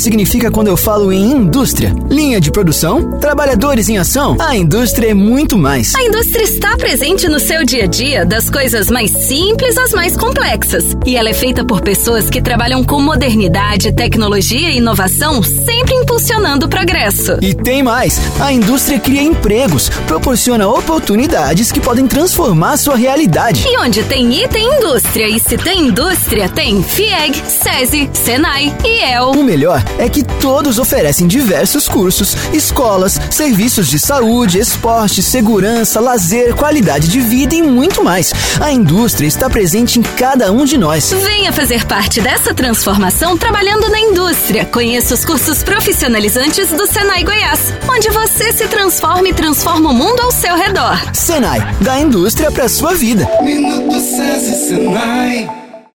significa quando eu falo em indústria? Linha de produção? Trabalhadores em ação? A indústria é muito mais. A indústria está presente no seu dia a dia, das coisas mais simples às mais complexas. E ela é feita por pessoas que trabalham com modernidade, tecnologia e inovação, sempre impulsionando o progresso. E tem mais: a indústria cria empregos, proporciona oportunidades que podem transformar sua realidade. E onde tem I, tem indústria. E se tem indústria, tem FIEG, SESI, SENAI e EL. O melhor é que todos oferecem diversos cursos, escolas, serviços de saúde, esporte, segurança, lazer, qualidade de vida e muito mais. A indústria está presente em cada um de nós. Venha fazer parte dessa transformação trabalhando na indústria. Conheça os cursos profissionalizantes do Senai Goiás, onde você se transforma e transforma o mundo ao seu redor. Senai, da indústria para sua vida. Minuto.